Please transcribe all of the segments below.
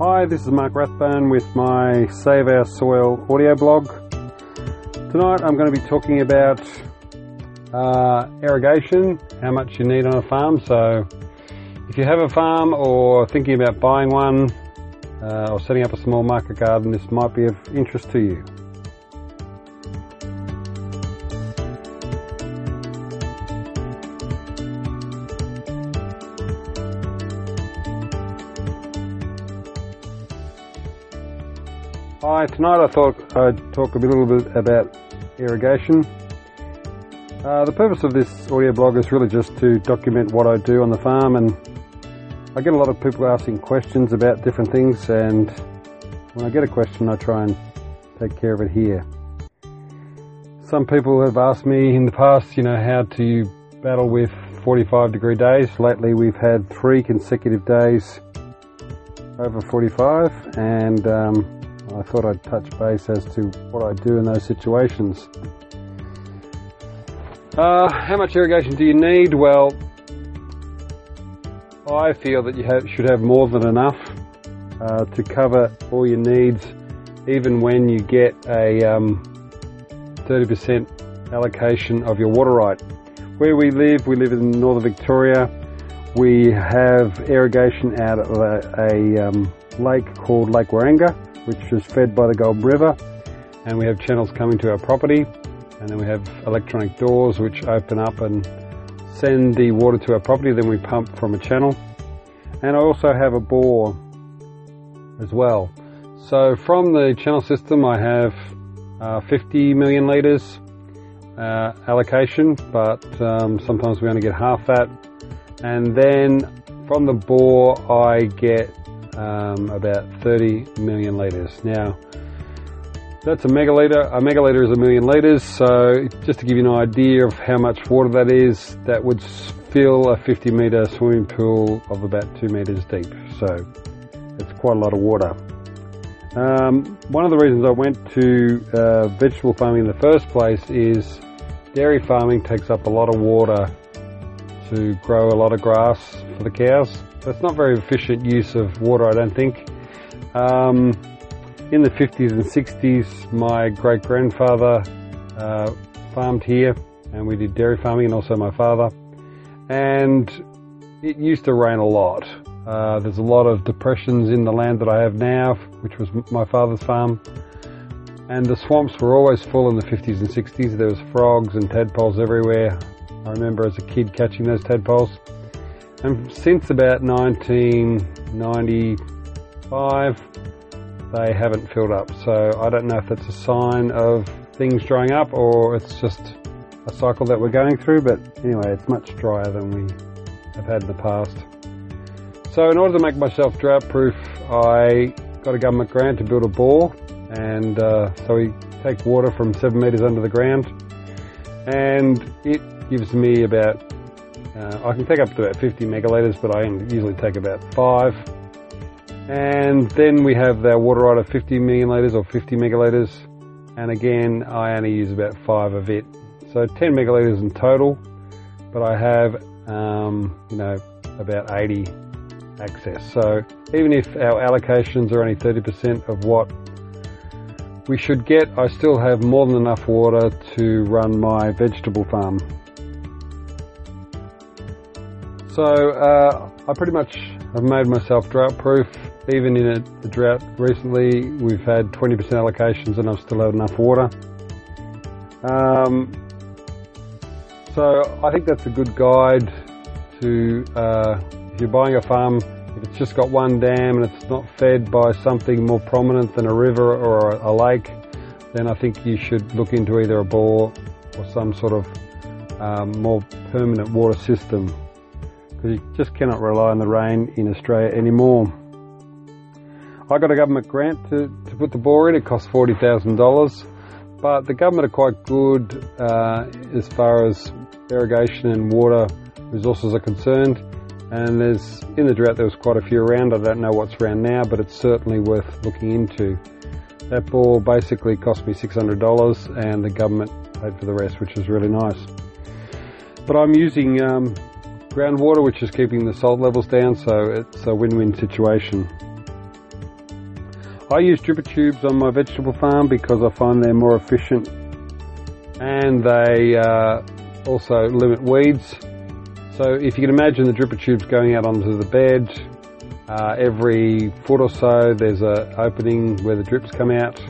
Hi, this is Mark Rathbone with my Save Our Soil audio blog. Tonight I'm going to be talking about uh, irrigation, how much you need on a farm. So, if you have a farm or thinking about buying one uh, or setting up a small market garden, this might be of interest to you. Tonight I thought I'd talk a little bit about irrigation. Uh, the purpose of this audio blog is really just to document what I do on the farm, and I get a lot of people asking questions about different things, and when I get a question, I try and take care of it here. Some people have asked me in the past, you know, how to battle with 45 degree days. Lately, we've had three consecutive days over 45, and um, I thought I'd touch base as to what I do in those situations. Uh, how much irrigation do you need? Well, I feel that you have, should have more than enough uh, to cover all your needs, even when you get a um, 30% allocation of your water right. Where we live, we live in northern Victoria. We have irrigation out of a, a um, lake called Lake Waranga which is fed by the Goulburn River. And we have channels coming to our property. And then we have electronic doors which open up and send the water to our property. Then we pump from a channel. And I also have a bore as well. So from the channel system, I have uh, 50 million litres uh, allocation, but um, sometimes we only get half that. And then from the bore, I get um, about 30 million litres. Now, that's a megalitre. A megalitre is a million litres, so just to give you an idea of how much water that is, that would fill a 50 metre swimming pool of about 2 metres deep. So it's quite a lot of water. Um, one of the reasons I went to uh, vegetable farming in the first place is dairy farming takes up a lot of water to grow a lot of grass for the cows. That's not very efficient use of water, I don't think. Um, in the 50s and 60s, my great grandfather uh, farmed here, and we did dairy farming, and also my father. And it used to rain a lot. Uh, there's a lot of depressions in the land that I have now, which was my father's farm. And the swamps were always full in the 50s and 60s. There was frogs and tadpoles everywhere. I remember as a kid catching those tadpoles. And since about 1995, they haven't filled up. So I don't know if that's a sign of things drying up or it's just a cycle that we're going through. But anyway, it's much drier than we have had in the past. So in order to make myself drought proof, I got a government grant to build a bore. And uh, so we take water from seven metres under the ground. And it gives me about uh, I can take up to about 50 megalitres, but I usually take about five. And then we have our water right of 50 million litres or 50 megalitres. And again, I only use about five of it. So 10 megalitres in total, but I have, um, you know, about 80 access. So even if our allocations are only 30% of what we should get, I still have more than enough water to run my vegetable farm. So uh, I pretty much have made myself drought proof. Even in a, a drought recently, we've had 20% allocations and I've still had enough water. Um, so I think that's a good guide to uh, if you're buying a farm, if it's just got one dam and it's not fed by something more prominent than a river or a, a lake, then I think you should look into either a bore or some sort of um, more permanent water system because you just cannot rely on the rain in Australia anymore. I got a government grant to, to put the bore in. It cost $40,000, but the government are quite good uh, as far as irrigation and water resources are concerned. And there's in the drought there was quite a few around. I don't know what's around now, but it's certainly worth looking into. That bore basically cost me $600, and the government paid for the rest, which is really nice. But I'm using um, groundwater, which is keeping the salt levels down, so it's a win-win situation. I use dripper tubes on my vegetable farm because I find they're more efficient and they uh, also limit weeds. So if you can imagine the dripper tubes going out onto the bed, uh, every foot or so there's an opening where the drips come out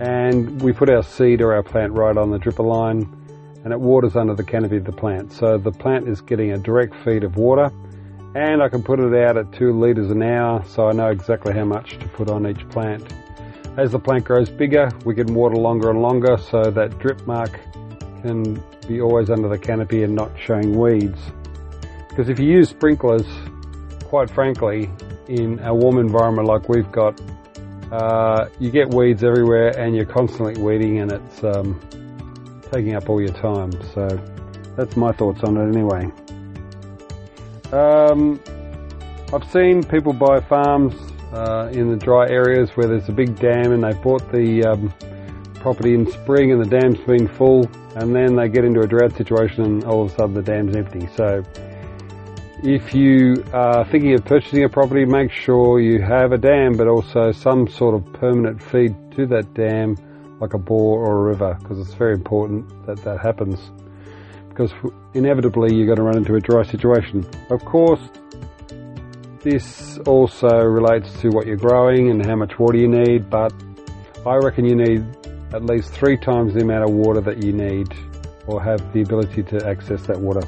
and we put our seed or our plant right on the dripper line and it waters under the canopy of the plant. So the plant is getting a direct feed of water and I can put it out at two litres an hour so I know exactly how much to put on each plant. As the plant grows bigger, we can water longer and longer so that drip mark can be always under the canopy and not showing weeds. Because if you use sprinklers, quite frankly, in a warm environment like we've got, uh, you get weeds everywhere and you're constantly weeding and it's um, taking up all your time. So that's my thoughts on it anyway. Um, I've seen people buy farms uh, in the dry areas where there's a big dam and they bought the um, property in spring and the dam's been full and then they get into a drought situation and all of a sudden the dam's empty. So if you are thinking of purchasing a property, make sure you have a dam but also some sort of permanent feed to that dam like a bore or a river because it's very important that that happens because inevitably you're going to run into a dry situation. Of course, this also relates to what you're growing and how much water you need, but I reckon you need at least three times the amount of water that you need or have the ability to access that water.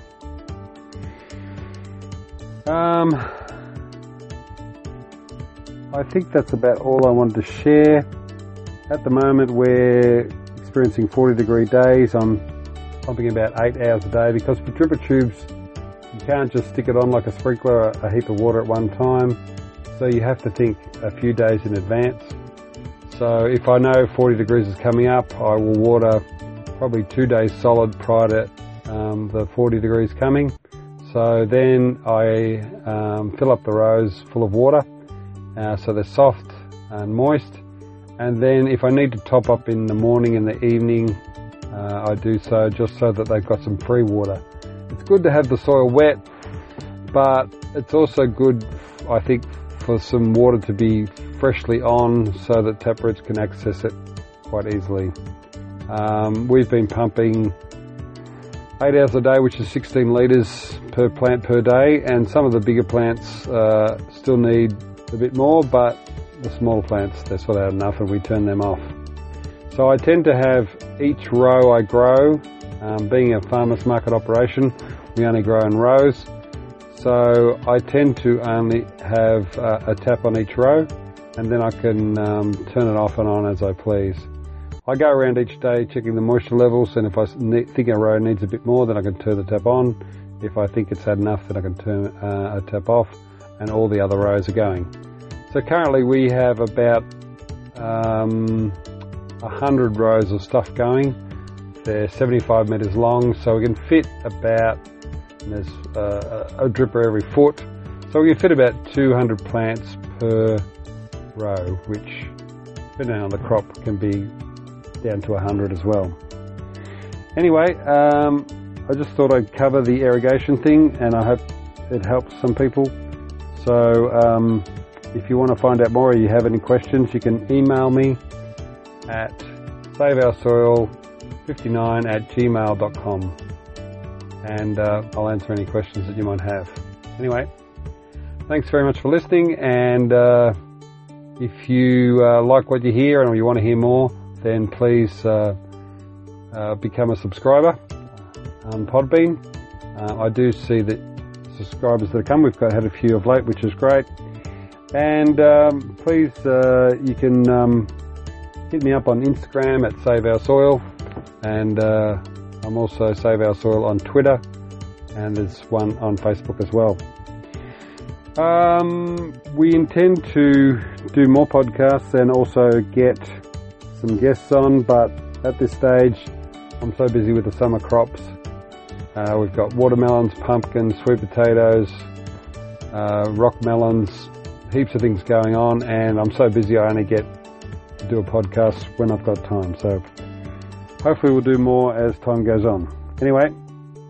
Um, I think that's about all I wanted to share. At the moment, we're experiencing 40 degree days. I'm pumping about eight hours a day because for dripper tubes, you can't just stick it on like a sprinkler, a heap of water at one time. So you have to think a few days in advance. So if I know 40 degrees is coming up, I will water probably two days solid prior to um, the 40 degrees coming. So then I um, fill up the rows full of water uh, so they're soft and moist. And then if I need to top up in the morning and the evening, uh, I do so just so that they've got some free water. It's good to have the soil wet, but it's also good, I think, for some water to be freshly on so that taproots can access it quite easily. Um, we've been pumping eight hours a day, which is 16 litres per plant per day, and some of the bigger plants uh, still need a bit more, but the smaller plants, they're sort of had enough and we turn them off. So I tend to have each row I grow, um, being a farmer's market operation, we only grow in rows. So I tend to only have uh, a tap on each row and then I can um, turn it off and on as I please. I go around each day checking the moisture levels and if I think a row needs a bit more then I can turn the tap on. If I think it's had enough then I can turn uh, a tap off and all the other rows are going. So currently we have about um, 100 rows of stuff going. They're 75 metres long, so we can fit about, there's uh, a dripper every foot, so we can fit about 200 plants per row, which depending on the crop can be down to 100 as well. Anyway, um, I just thought I'd cover the irrigation thing and I hope it helps some people. So um, if you want to find out more or you have any questions, you can email me at saveoursoil59 at gmail.com and uh, I'll answer any questions that you might have. Anyway, thanks very much for listening and uh, if you uh, like what you hear and you want to hear more, then please uh, uh, become a subscriber on Podbean. Uh, I do see that subscribers that have come, we've got had a few of late, which is great. And um, please, you can um, hit me up on Instagram at Save Our Soil, and uh, I'm also Save Our Soil on Twitter, and there's one on Facebook as well. Um, we intend to do more podcasts and also get some guests on, but at this stage, I'm so busy with the summer crops. Uh, we've got watermelons, pumpkins, sweet potatoes, uh, rock melons, heaps of things going on, and I'm so busy I only get to do a podcast when I've got time. So hopefully we'll do more as time goes on. Anyway,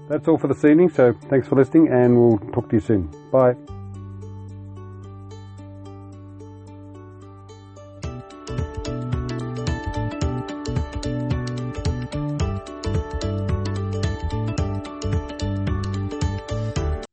that's all for this evening. So thanks for listening and we'll talk to you soon. Bye.